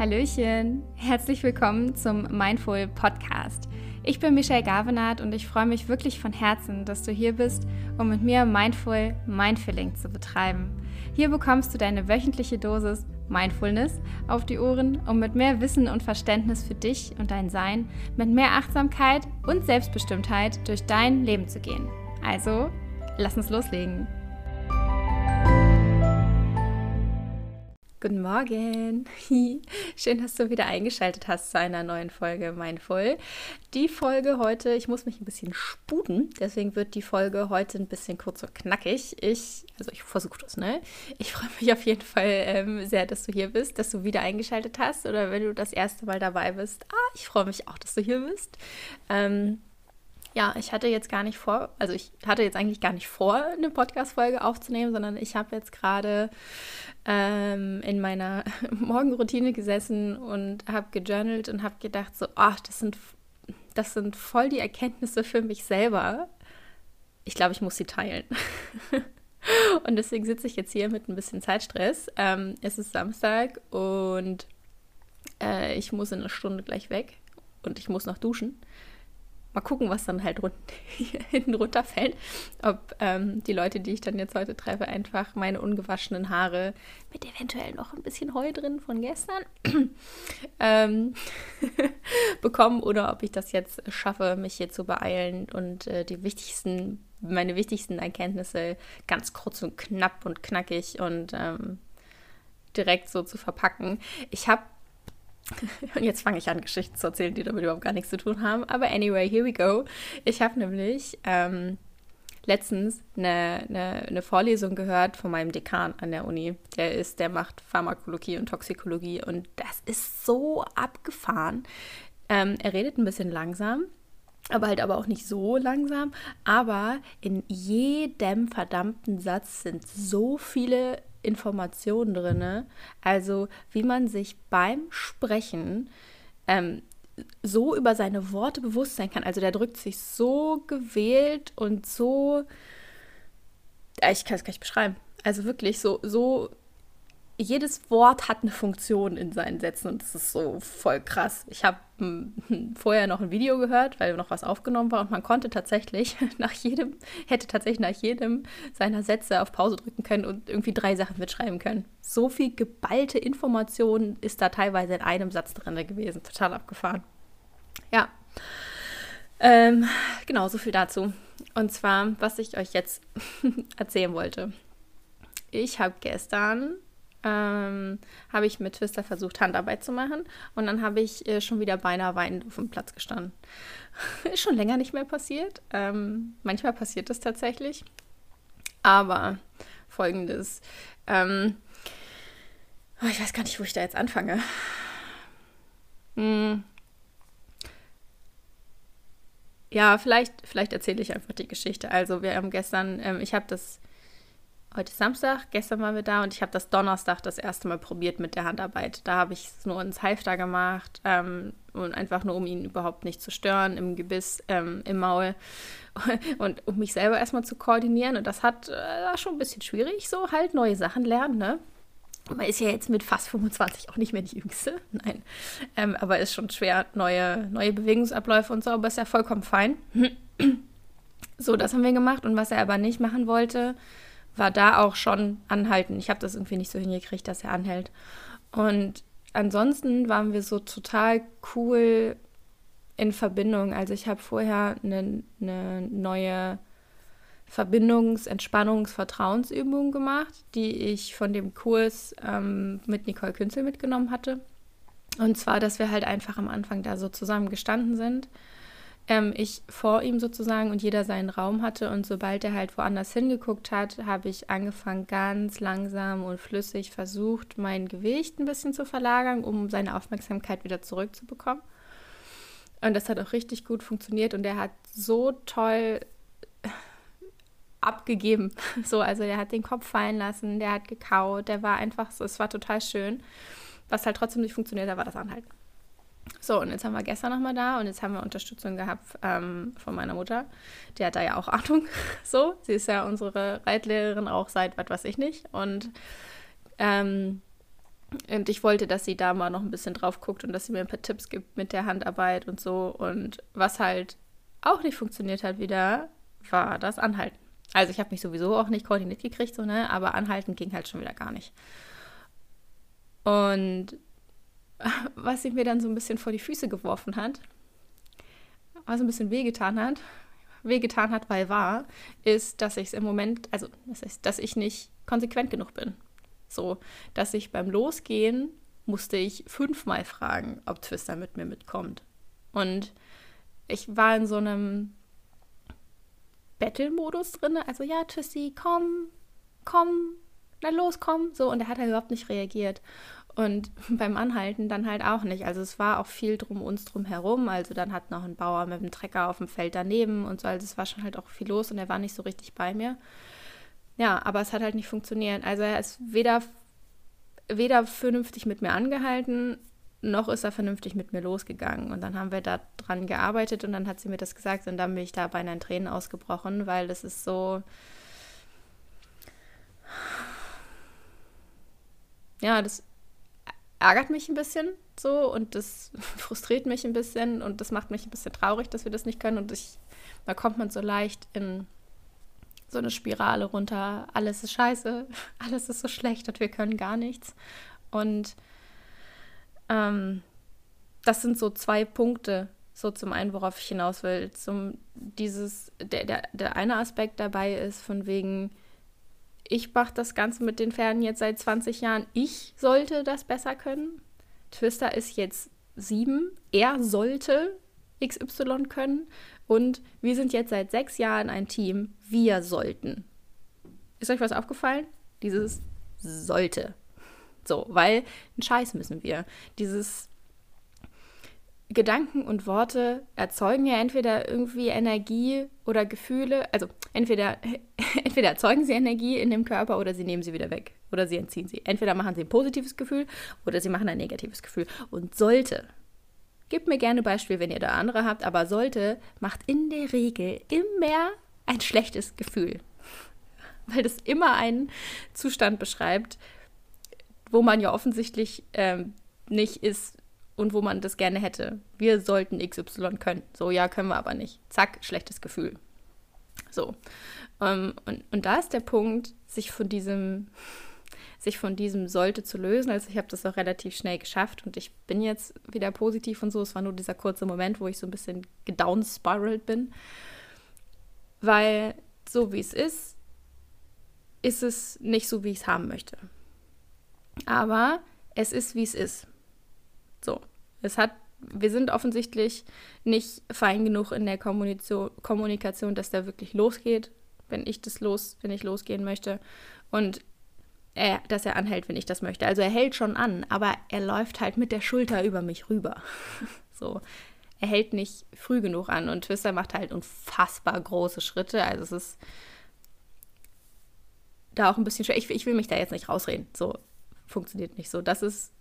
Hallöchen, herzlich willkommen zum Mindful Podcast. Ich bin Michelle Gavenard und ich freue mich wirklich von Herzen, dass du hier bist, um mit mir Mindful Mindfilling zu betreiben. Hier bekommst du deine wöchentliche Dosis Mindfulness auf die Ohren, um mit mehr Wissen und Verständnis für dich und dein Sein, mit mehr Achtsamkeit und Selbstbestimmtheit durch dein Leben zu gehen. Also, lass uns loslegen. Guten Morgen. Schön, dass du wieder eingeschaltet hast zu einer neuen Folge Mindful. Die Folge heute, ich muss mich ein bisschen sputen, deswegen wird die Folge heute ein bisschen kurz und knackig. Ich, also ich versuche das, ne? Ich freue mich auf jeden Fall ähm, sehr, dass du hier bist, dass du wieder eingeschaltet hast oder wenn du das erste Mal dabei bist. Ah, ich freue mich auch, dass du hier bist. Ähm, ja, ich hatte jetzt gar nicht vor, also ich hatte jetzt eigentlich gar nicht vor, eine Podcast-Folge aufzunehmen, sondern ich habe jetzt gerade ähm, in meiner Morgenroutine gesessen und habe gejournalt und habe gedacht, so, ach, das sind, das sind voll die Erkenntnisse für mich selber. Ich glaube, ich muss sie teilen. und deswegen sitze ich jetzt hier mit ein bisschen Zeitstress. Ähm, es ist Samstag und äh, ich muss in einer Stunde gleich weg und ich muss noch duschen mal gucken, was dann halt rund, hinten runterfällt. Ob ähm, die Leute, die ich dann jetzt heute treffe, einfach meine ungewaschenen Haare mit eventuell noch ein bisschen Heu drin von gestern ähm, bekommen oder ob ich das jetzt schaffe, mich hier zu beeilen und äh, die wichtigsten, meine wichtigsten Erkenntnisse ganz kurz und knapp und knackig und ähm, direkt so zu verpacken. Ich habe Und jetzt fange ich an, Geschichten zu erzählen, die damit überhaupt gar nichts zu tun haben. Aber anyway, here we go. Ich habe nämlich ähm, letztens eine, eine, eine, Vorlesung gehört von meinem Dekan an der Uni. Der ist, der macht Pharmakologie und Toxikologie und das ist so abgefahren. Ähm, er redet ein bisschen langsam, aber halt aber auch nicht so langsam. Aber in jedem verdammten Satz sind so viele Informationen drin. Also wie man sich beim Sprechen ähm, so über seine Worte bewusst sein kann. Also der drückt sich so gewählt und so, ich kann es gar nicht beschreiben. Also wirklich so, so jedes Wort hat eine Funktion in seinen Sätzen und das ist so voll krass. Ich habe hm, vorher noch ein Video gehört, weil noch was aufgenommen war und man konnte tatsächlich nach jedem, hätte tatsächlich nach jedem seiner Sätze auf Pause drücken können und irgendwie drei Sachen mitschreiben können. So viel geballte Information ist da teilweise in einem Satz drin gewesen. Total abgefahren. Ja. Ähm, genau, so viel dazu. Und zwar, was ich euch jetzt erzählen wollte. Ich habe gestern ähm, habe ich mit Twister versucht, Handarbeit zu machen. Und dann habe ich äh, schon wieder beinahe weinend auf dem Platz gestanden. Ist schon länger nicht mehr passiert. Ähm, manchmal passiert das tatsächlich. Aber folgendes. Ähm, oh, ich weiß gar nicht, wo ich da jetzt anfange. Hm. Ja, vielleicht, vielleicht erzähle ich einfach die Geschichte. Also wir haben gestern, ähm, ich habe das heute Samstag, gestern waren wir da und ich habe das Donnerstag das erste Mal probiert mit der Handarbeit. Da habe ich es nur ins Halfter gemacht ähm, und einfach nur, um ihn überhaupt nicht zu stören, im Gebiss, ähm, im Maul und um mich selber erstmal zu koordinieren. Und das hat äh, schon ein bisschen schwierig, so halt neue Sachen lernen, ne? Man ist ja jetzt mit fast 25 auch nicht mehr die Jüngste, nein. Ähm, aber ist schon schwer, neue, neue Bewegungsabläufe und so, aber ist ja vollkommen fein. so, das haben wir gemacht und was er aber nicht machen wollte, war da auch schon anhalten. Ich habe das irgendwie nicht so hingekriegt, dass er anhält. Und ansonsten waren wir so total cool in Verbindung. Also ich habe vorher eine, eine neue Verbindungs-, Entspannungs-, Vertrauensübung gemacht, die ich von dem Kurs ähm, mit Nicole Künzel mitgenommen hatte. Und zwar, dass wir halt einfach am Anfang da so zusammen gestanden sind ähm, ich vor ihm sozusagen und jeder seinen Raum hatte. Und sobald er halt woanders hingeguckt hat, habe ich angefangen, ganz langsam und flüssig versucht, mein Gewicht ein bisschen zu verlagern, um seine Aufmerksamkeit wieder zurückzubekommen. Und das hat auch richtig gut funktioniert und er hat so toll abgegeben. So, also er hat den Kopf fallen lassen, der hat gekaut, der war einfach so, es war total schön. Was halt trotzdem nicht funktioniert hat, war das Anhalten. So, und jetzt haben wir gestern nochmal da und jetzt haben wir Unterstützung gehabt ähm, von meiner Mutter. Die hat da ja auch Ahnung. So, sie ist ja unsere Reitlehrerin auch seit was weiß ich nicht. Und ähm, Und ich wollte, dass sie da mal noch ein bisschen drauf guckt und dass sie mir ein paar Tipps gibt mit der Handarbeit und so. Und was halt auch nicht funktioniert hat wieder, war das Anhalten. Also ich habe mich sowieso auch nicht koordiniert gekriegt, so, ne? aber Anhalten ging halt schon wieder gar nicht. Und was sie mir dann so ein bisschen vor die Füße geworfen hat, was ein bisschen wehgetan hat, wehgetan hat, weil wahr, ist, dass ich es im Moment, also das heißt, dass ich nicht konsequent genug bin. So, dass ich beim Losgehen musste ich fünfmal fragen, ob Twister mit mir mitkommt. Und ich war in so einem Battle-Modus drin. Also, ja, Twisty, komm, komm, na los, komm. So, und er hat halt überhaupt nicht reagiert. Und beim Anhalten dann halt auch nicht. Also es war auch viel drum uns drum herum. Also dann hat noch ein Bauer mit dem Trecker auf dem Feld daneben und so. Also es war schon halt auch viel los und er war nicht so richtig bei mir. Ja, aber es hat halt nicht funktioniert. Also er ist weder, weder vernünftig mit mir angehalten, noch ist er vernünftig mit mir losgegangen. Und dann haben wir da dran gearbeitet und dann hat sie mir das gesagt und dann bin ich da beinahe in Tränen ausgebrochen, weil das ist so. Ja, das ärgert mich ein bisschen so und das frustriert mich ein bisschen und das macht mich ein bisschen traurig, dass wir das nicht können und ich, da kommt man so leicht in so eine Spirale runter. Alles ist scheiße, alles ist so schlecht und wir können gar nichts. Und ähm, das sind so zwei Punkte, so zum einen, worauf ich hinaus will. Zum dieses, der, der, der eine Aspekt dabei ist, von wegen, ich mache das Ganze mit den Pferden jetzt seit 20 Jahren. Ich sollte das besser können. Twister ist jetzt sieben. Er sollte XY können. Und wir sind jetzt seit sechs Jahren ein Team. Wir sollten. Ist euch was aufgefallen? Dieses sollte. So, weil einen Scheiß müssen wir. Dieses Gedanken und Worte erzeugen ja entweder irgendwie Energie oder Gefühle. Also entweder, entweder erzeugen sie Energie in dem Körper oder sie nehmen sie wieder weg. Oder sie entziehen sie. Entweder machen sie ein positives Gefühl oder sie machen ein negatives Gefühl. Und sollte, gebt mir gerne Beispiel, wenn ihr da andere habt, aber sollte macht in der Regel immer ein schlechtes Gefühl. Weil das immer einen Zustand beschreibt, wo man ja offensichtlich ähm, nicht ist, und wo man das gerne hätte. Wir sollten XY können. So, ja, können wir aber nicht. Zack, schlechtes Gefühl. So. Ähm, und, und da ist der Punkt, sich von diesem, sich von diesem sollte zu lösen. Also ich habe das auch relativ schnell geschafft und ich bin jetzt wieder positiv und so. Es war nur dieser kurze Moment, wo ich so ein bisschen gedownspiralt bin. Weil so wie es ist, ist es nicht so, wie ich es haben möchte. Aber es ist, wie es ist. So. Es hat, wir sind offensichtlich nicht fein genug in der Kommunikation, dass der wirklich losgeht, wenn ich das los, wenn ich losgehen möchte. Und er, dass er anhält, wenn ich das möchte. Also er hält schon an, aber er läuft halt mit der Schulter über mich rüber. so. Er hält nicht früh genug an und Twister macht halt unfassbar große Schritte. Also es ist da auch ein bisschen schwer. Ich, ich will mich da jetzt nicht rausreden. So funktioniert nicht so. Das ist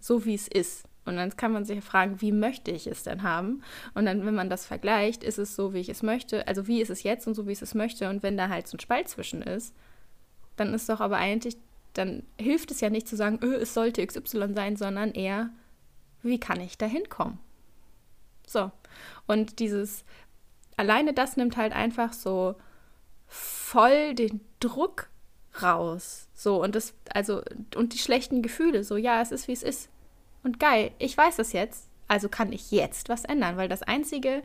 so, wie es ist. Und dann kann man sich fragen, wie möchte ich es denn haben? Und dann, wenn man das vergleicht, ist es so, wie ich es möchte, also wie ist es jetzt und so, wie ich es möchte. Und wenn da halt so ein Spalt zwischen ist, dann ist doch aber eigentlich, dann hilft es ja nicht zu sagen, öh, es sollte XY sein, sondern eher, wie kann ich da hinkommen? So. Und dieses, alleine das nimmt halt einfach so voll den Druck raus. So, und das, also, und die schlechten Gefühle, so, ja, es ist, wie es ist und geil, ich weiß es jetzt, also kann ich jetzt was ändern, weil das Einzige,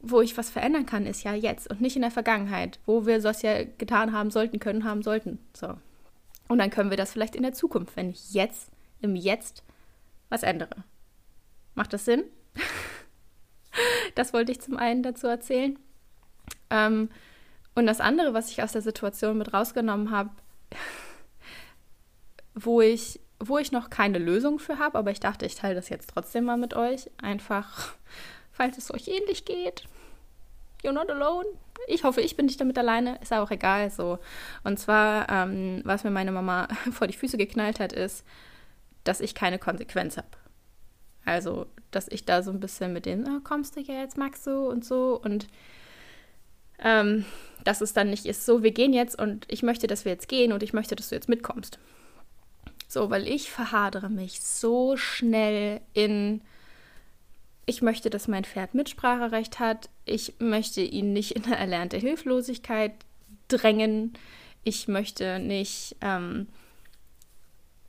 wo ich was verändern kann, ist ja jetzt und nicht in der Vergangenheit, wo wir das ja getan haben sollten, können, haben sollten. So. Und dann können wir das vielleicht in der Zukunft, wenn ich jetzt, im Jetzt, was ändere. Macht das Sinn? das wollte ich zum einen dazu erzählen. Ähm, und das andere, was ich aus der Situation mit rausgenommen habe, wo ich wo ich noch keine Lösung für habe, aber ich dachte, ich teile das jetzt trotzdem mal mit euch. Einfach, falls es euch ähnlich geht. You're not alone. Ich hoffe, ich bin nicht damit alleine. Ist auch egal. So. Und zwar, ähm, was mir meine Mama vor die Füße geknallt hat, ist, dass ich keine Konsequenz habe. Also, dass ich da so ein bisschen mit den, oh, kommst du jetzt, magst du und so. Und ähm, dass es dann nicht ist, so, wir gehen jetzt und ich möchte, dass wir jetzt gehen und ich möchte, dass du jetzt mitkommst. So, weil ich verhadere mich so schnell in, ich möchte, dass mein Pferd Mitspracherecht hat, ich möchte ihn nicht in eine erlernte Hilflosigkeit drängen, ich möchte nicht, ähm,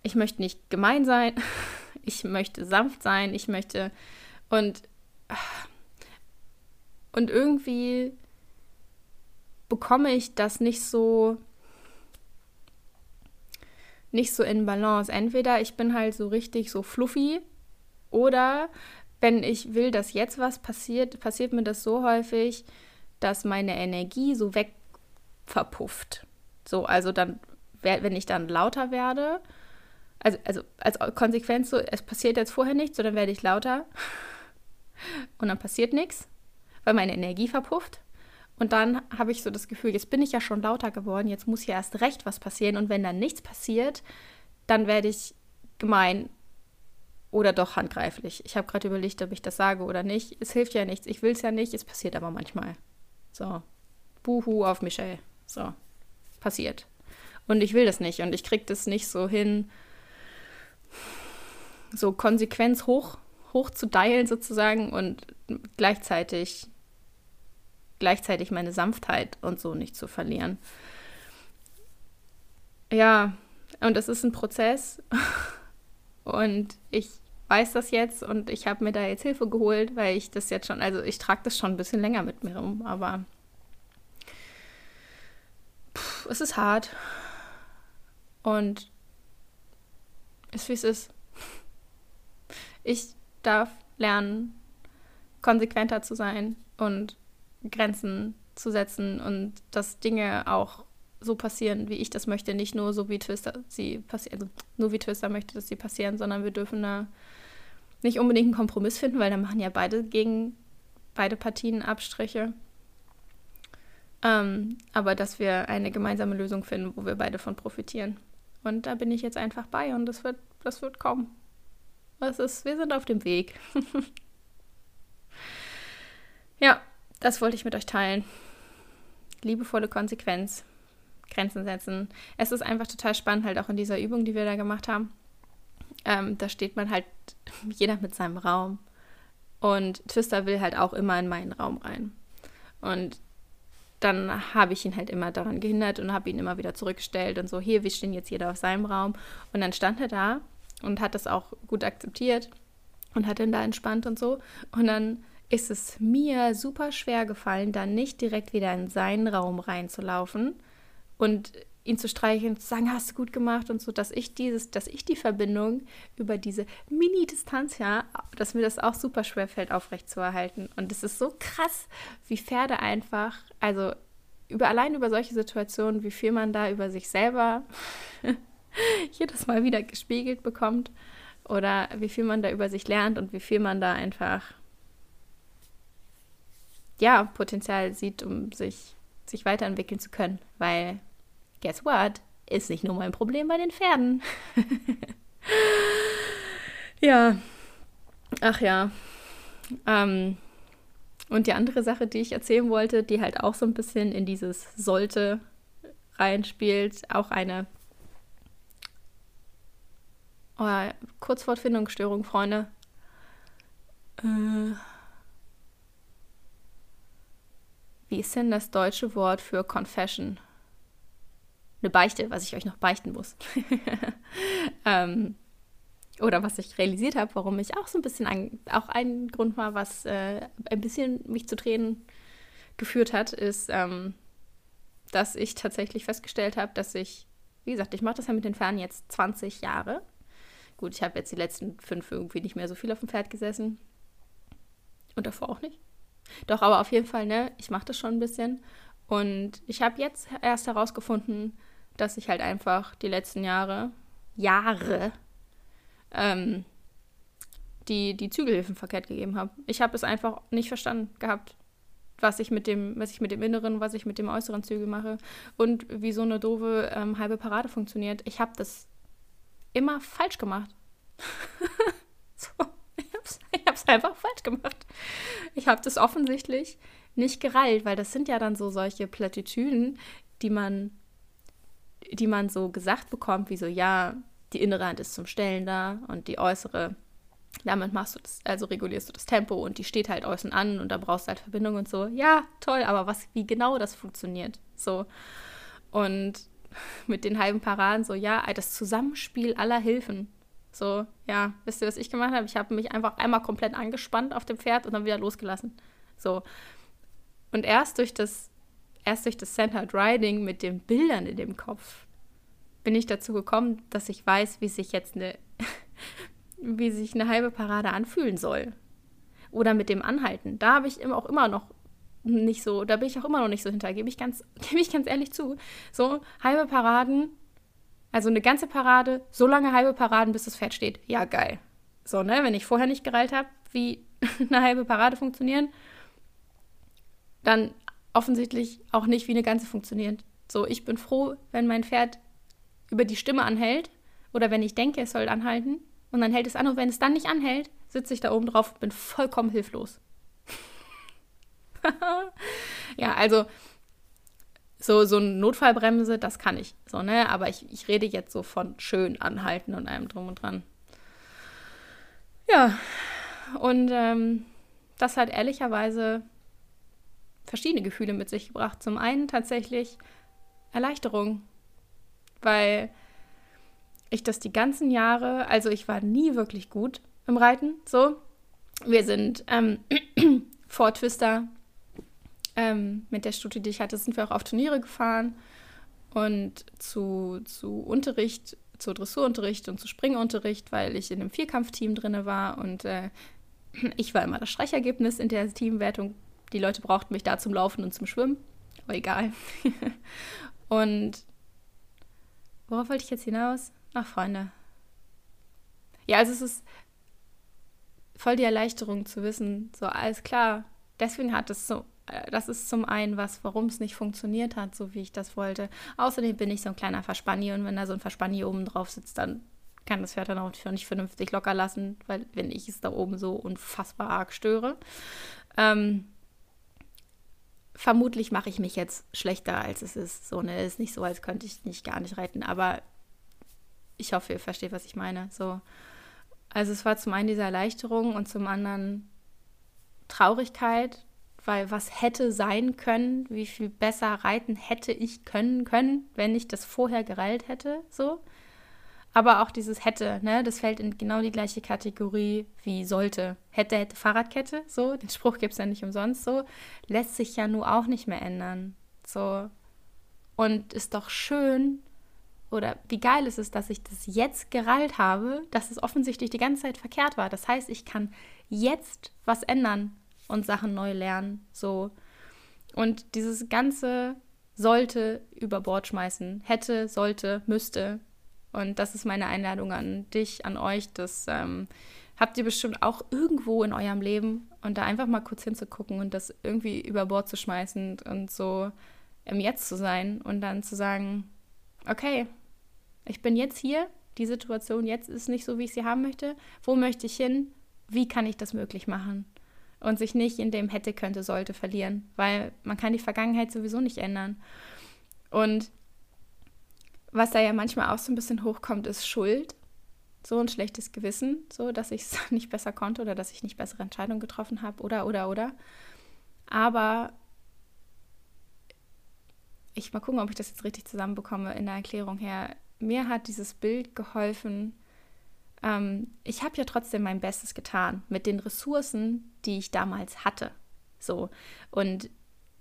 ich möchte nicht gemein sein, ich möchte sanft sein, ich möchte und und irgendwie bekomme ich das nicht so nicht so in Balance. Entweder ich bin halt so richtig so fluffy oder wenn ich will, dass jetzt was passiert, passiert mir das so häufig, dass meine Energie so weg verpufft. So, also dann, wenn ich dann lauter werde, also, also als Konsequenz so, es passiert jetzt vorher nichts, so dann werde ich lauter und dann passiert nichts, weil meine Energie verpufft. Und dann habe ich so das Gefühl, jetzt bin ich ja schon lauter geworden, jetzt muss hier erst recht was passieren. Und wenn dann nichts passiert, dann werde ich gemein oder doch handgreiflich. Ich habe gerade überlegt, ob ich das sage oder nicht. Es hilft ja nichts. Ich will es ja nicht. Es passiert aber manchmal. So. Buhu auf Michelle. So. Passiert. Und ich will das nicht. Und ich kriege das nicht so hin, so Konsequenz hoch, hoch zu dialen sozusagen und gleichzeitig gleichzeitig meine Sanftheit und so nicht zu verlieren. Ja, und das ist ein Prozess. Und ich weiß das jetzt und ich habe mir da jetzt Hilfe geholt, weil ich das jetzt schon, also ich trage das schon ein bisschen länger mit mir rum, aber pff, es ist hart. Und ist wie es ist. Ich darf lernen, konsequenter zu sein und Grenzen zu setzen und dass Dinge auch so passieren, wie ich das möchte, nicht nur so wie Twister sie passieren, also nur wie Twister möchte, dass sie passieren, sondern wir dürfen da nicht unbedingt einen Kompromiss finden, weil dann machen ja beide gegen beide Partien Abstriche. Ähm, aber dass wir eine gemeinsame Lösung finden, wo wir beide von profitieren. Und da bin ich jetzt einfach bei und das wird, das wird kommen. Das ist, wir sind auf dem Weg. ja, das wollte ich mit euch teilen. Liebevolle Konsequenz. Grenzen setzen. Es ist einfach total spannend, halt auch in dieser Übung, die wir da gemacht haben. Ähm, da steht man halt jeder mit seinem Raum. Und Twister will halt auch immer in meinen Raum rein. Und dann habe ich ihn halt immer daran gehindert und habe ihn immer wieder zurückgestellt und so, hier, wir stehen jetzt jeder auf seinem Raum. Und dann stand er da und hat das auch gut akzeptiert und hat dann da entspannt und so. Und dann ist es mir super schwer gefallen, dann nicht direkt wieder in seinen Raum reinzulaufen und ihn zu streicheln, zu sagen, hast du gut gemacht und so, dass ich dieses, dass ich die Verbindung über diese Mini-Distanz, ja, dass mir das auch super schwer fällt, aufrechtzuerhalten. Und es ist so krass, wie Pferde einfach, also über allein über solche Situationen, wie viel man da über sich selber jedes Mal wieder gespiegelt bekommt oder wie viel man da über sich lernt und wie viel man da einfach ja, Potenzial sieht, um sich, sich weiterentwickeln zu können. Weil, guess what? Ist nicht nur mein Problem bei den Pferden. ja. Ach ja. Ähm, und die andere Sache, die ich erzählen wollte, die halt auch so ein bisschen in dieses sollte reinspielt, auch eine oh, Kurzwortfindungsstörung, Freunde. Äh, Wie ist denn das deutsche Wort für Confession? Eine Beichte, was ich euch noch beichten muss. ähm, oder was ich realisiert habe, warum ich auch so ein bisschen, an, auch ein Grund war, was äh, ein bisschen mich zu Tränen geführt hat, ist, ähm, dass ich tatsächlich festgestellt habe, dass ich, wie gesagt, ich mache das ja mit den Pferden jetzt 20 Jahre. Gut, ich habe jetzt die letzten fünf irgendwie nicht mehr so viel auf dem Pferd gesessen. Und davor auch nicht. Doch, aber auf jeden Fall, ne, ich mache das schon ein bisschen. Und ich habe jetzt erst herausgefunden, dass ich halt einfach die letzten Jahre, Jahre, ähm, die, die Zügelhilfen verkehrt gegeben habe. Ich habe es einfach nicht verstanden gehabt, was ich mit dem, was ich mit dem inneren, was ich mit dem äußeren Zügel mache und wie so eine doofe ähm, halbe Parade funktioniert. Ich habe das immer falsch gemacht. so ich habe es einfach falsch gemacht. Ich habe das offensichtlich nicht gerallt, weil das sind ja dann so solche Plattitüden, die man, die man so gesagt bekommt, wie so, ja, die innere Hand ist zum Stellen da und die äußere, damit machst du das, also regulierst du das Tempo und die steht halt außen an und da brauchst du halt Verbindung und so. Ja, toll, aber was, wie genau das funktioniert. So. Und mit den halben Paraden so, ja, das Zusammenspiel aller Hilfen. So, ja, wisst ihr, was ich gemacht habe? Ich habe mich einfach einmal komplett angespannt auf dem Pferd und dann wieder losgelassen. So. Und erst durch das, erst durch das Centered Riding mit den Bildern in dem Kopf bin ich dazu gekommen, dass ich weiß, wie sich jetzt eine, wie sich eine halbe Parade anfühlen soll. Oder mit dem Anhalten. Da habe ich auch immer noch nicht so, da bin ich auch immer noch nicht so hinter, gebe ich ganz, gebe ich ganz ehrlich zu. So, halbe Paraden, also eine ganze Parade, so lange halbe Paraden, bis das Pferd steht. Ja, geil. So, ne, wenn ich vorher nicht gereilt habe, wie eine halbe Parade funktionieren, dann offensichtlich auch nicht, wie eine ganze funktioniert. So, ich bin froh, wenn mein Pferd über die Stimme anhält oder wenn ich denke, es soll anhalten und dann hält es an und wenn es dann nicht anhält, sitze ich da oben drauf und bin vollkommen hilflos. ja, also so, so eine Notfallbremse, das kann ich. So, ne? Aber ich, ich rede jetzt so von schön anhalten und allem drum und dran. Ja, und ähm, das hat ehrlicherweise verschiedene Gefühle mit sich gebracht. Zum einen tatsächlich Erleichterung, weil ich das die ganzen Jahre, also ich war nie wirklich gut im Reiten, so. Wir sind ähm, Twister ähm, mit der Studie, die ich hatte, sind wir auch auf Turniere gefahren und zu, zu Unterricht, zu Dressurunterricht und zu Springunterricht, weil ich in einem Vierkampfteam drin war und äh, ich war immer das Streichergebnis in der Teamwertung. Die Leute brauchten mich da zum Laufen und zum Schwimmen, aber egal. und worauf wollte ich jetzt hinaus? Ach, Freunde. Ja, also es ist voll die Erleichterung zu wissen, so alles klar. Deswegen hat es so das ist zum einen was, warum es nicht funktioniert hat, so wie ich das wollte. Außerdem bin ich so ein kleiner Verspanni und wenn da so ein Verspanni oben drauf sitzt, dann kann das Pferd dann auch nicht vernünftig locker lassen, weil wenn ich es da oben so unfassbar arg störe. Ähm, vermutlich mache ich mich jetzt schlechter, als es ist. So, ne, ist nicht so, als könnte ich nicht gar nicht reiten, aber ich hoffe, ihr versteht, was ich meine. So, also es war zum einen diese Erleichterung und zum anderen Traurigkeit, weil was hätte sein können, wie viel besser reiten hätte ich können können, wenn ich das vorher gereilt hätte, so. Aber auch dieses hätte, ne, das fällt in genau die gleiche Kategorie wie sollte. Hätte, hätte Fahrradkette, so, den Spruch gibt es ja nicht umsonst, so, lässt sich ja nur auch nicht mehr ändern, so. Und ist doch schön, oder wie geil ist es, dass ich das jetzt gerallt habe, dass es offensichtlich die ganze Zeit verkehrt war. Das heißt, ich kann jetzt was ändern und Sachen neu lernen. So. Und dieses ganze sollte über Bord schmeißen. Hätte, sollte, müsste. Und das ist meine Einladung an dich, an euch. Das ähm, habt ihr bestimmt auch irgendwo in eurem Leben. Und da einfach mal kurz hinzugucken und das irgendwie über Bord zu schmeißen und so im Jetzt zu sein und dann zu sagen, okay, ich bin jetzt hier, die Situation jetzt ist nicht so, wie ich sie haben möchte. Wo möchte ich hin? Wie kann ich das möglich machen? Und sich nicht in dem hätte, könnte, sollte verlieren, weil man kann die Vergangenheit sowieso nicht ändern. Und was da ja manchmal auch so ein bisschen hochkommt, ist Schuld. So ein schlechtes Gewissen, so dass ich es nicht besser konnte oder dass ich nicht bessere Entscheidungen getroffen habe oder, oder, oder. Aber ich mal gucken, ob ich das jetzt richtig zusammenbekomme in der Erklärung her. Mir hat dieses Bild geholfen, ähm, ich habe ja trotzdem mein Bestes getan mit den Ressourcen, die ich damals hatte. So. Und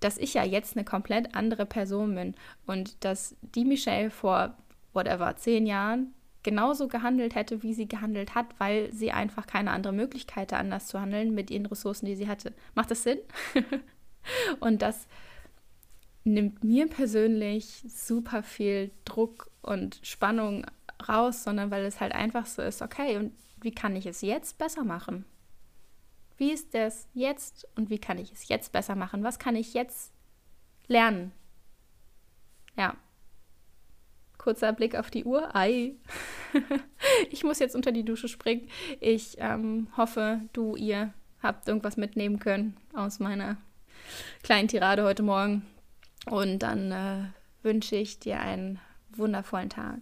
dass ich ja jetzt eine komplett andere Person bin und dass die Michelle vor, whatever, zehn Jahren genauso gehandelt hätte, wie sie gehandelt hat, weil sie einfach keine andere Möglichkeit hatte, anders zu handeln mit ihren Ressourcen, die sie hatte. Macht das Sinn? und das nimmt mir persönlich super viel Druck und Spannung raus, sondern weil es halt einfach so ist, okay, und wie kann ich es jetzt besser machen? Wie ist das jetzt und wie kann ich es jetzt besser machen? Was kann ich jetzt lernen? Ja. Kurzer Blick auf die Uhr. Ei. ich muss jetzt unter die Dusche springen. Ich ähm, hoffe, du, ihr habt irgendwas mitnehmen können aus meiner kleinen Tirade heute Morgen. Und dann äh, wünsche ich dir einen wundervollen Tag.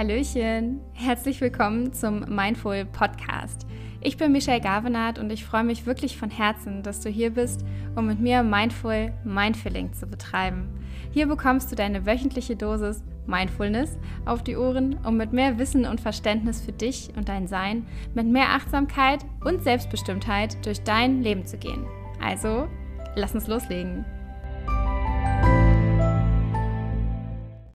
Hallöchen, herzlich willkommen zum Mindful Podcast. Ich bin Michelle Gavenard und ich freue mich wirklich von Herzen, dass du hier bist, um mit mir Mindful Mindfilling zu betreiben. Hier bekommst du deine wöchentliche Dosis Mindfulness auf die Ohren, um mit mehr Wissen und Verständnis für dich und dein Sein, mit mehr Achtsamkeit und Selbstbestimmtheit durch dein Leben zu gehen. Also, lass uns loslegen.